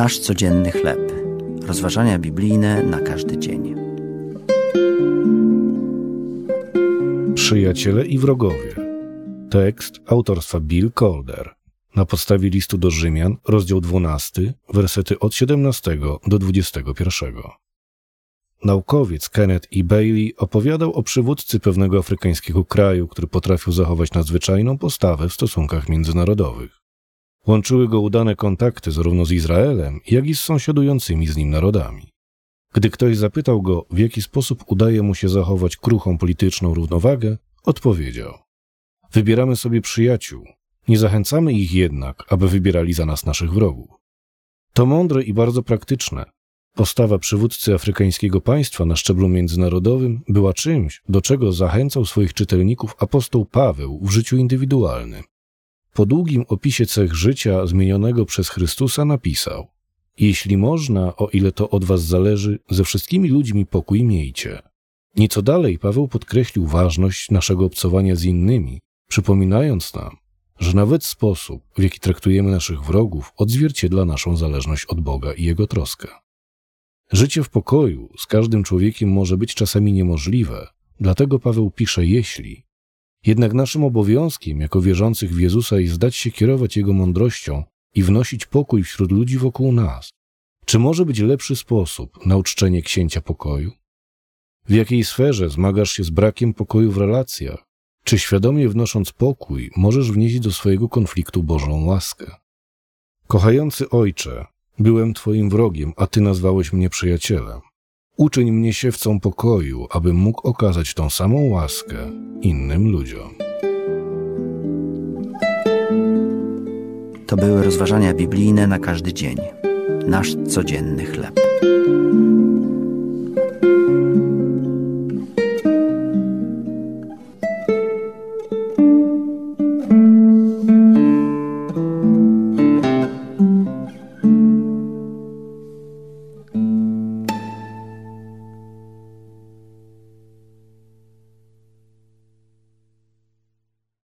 Nasz codzienny chleb. Rozważania biblijne na każdy dzień. Przyjaciele i wrogowie. Tekst autorstwa Bill Calder. Na podstawie listu do Rzymian, rozdział 12, wersety od 17 do 21. Naukowiec Kenneth E. Bailey opowiadał o przywódcy pewnego afrykańskiego kraju, który potrafił zachować nadzwyczajną postawę w stosunkach międzynarodowych. Łączyły go udane kontakty zarówno z Izraelem, jak i z sąsiadującymi z nim narodami. Gdy ktoś zapytał go, w jaki sposób udaje mu się zachować kruchą polityczną równowagę, odpowiedział: Wybieramy sobie przyjaciół, nie zachęcamy ich jednak, aby wybierali za nas naszych wrogów. To mądre i bardzo praktyczne. Postawa przywódcy afrykańskiego państwa na szczeblu międzynarodowym była czymś, do czego zachęcał swoich czytelników apostoł Paweł w życiu indywidualnym. Po długim opisie cech życia zmienionego przez Chrystusa napisał: Jeśli można, o ile to od was zależy, ze wszystkimi ludźmi pokój miejcie. Nieco dalej Paweł podkreślił ważność naszego obcowania z innymi, przypominając nam, że nawet sposób, w jaki traktujemy naszych wrogów, odzwierciedla naszą zależność od Boga i Jego troskę. Życie w pokoju z każdym człowiekiem może być czasami niemożliwe, dlatego Paweł pisze jeśli. Jednak naszym obowiązkiem jako wierzących w Jezusa jest zdać się kierować Jego mądrością i wnosić pokój wśród ludzi wokół nas. Czy może być lepszy sposób na uczczenie księcia pokoju? W jakiej sferze zmagasz się z brakiem pokoju w relacjach? Czy świadomie wnosząc pokój, możesz wnieść do swojego konfliktu Bożą łaskę? Kochający Ojcze, byłem Twoim wrogiem, a Ty nazwałeś mnie przyjacielem. Uczyń mnie siewcą pokoju, abym mógł okazać tą samą łaskę innym ludziom. To były rozważania biblijne na każdy dzień. Nasz codzienny chleb.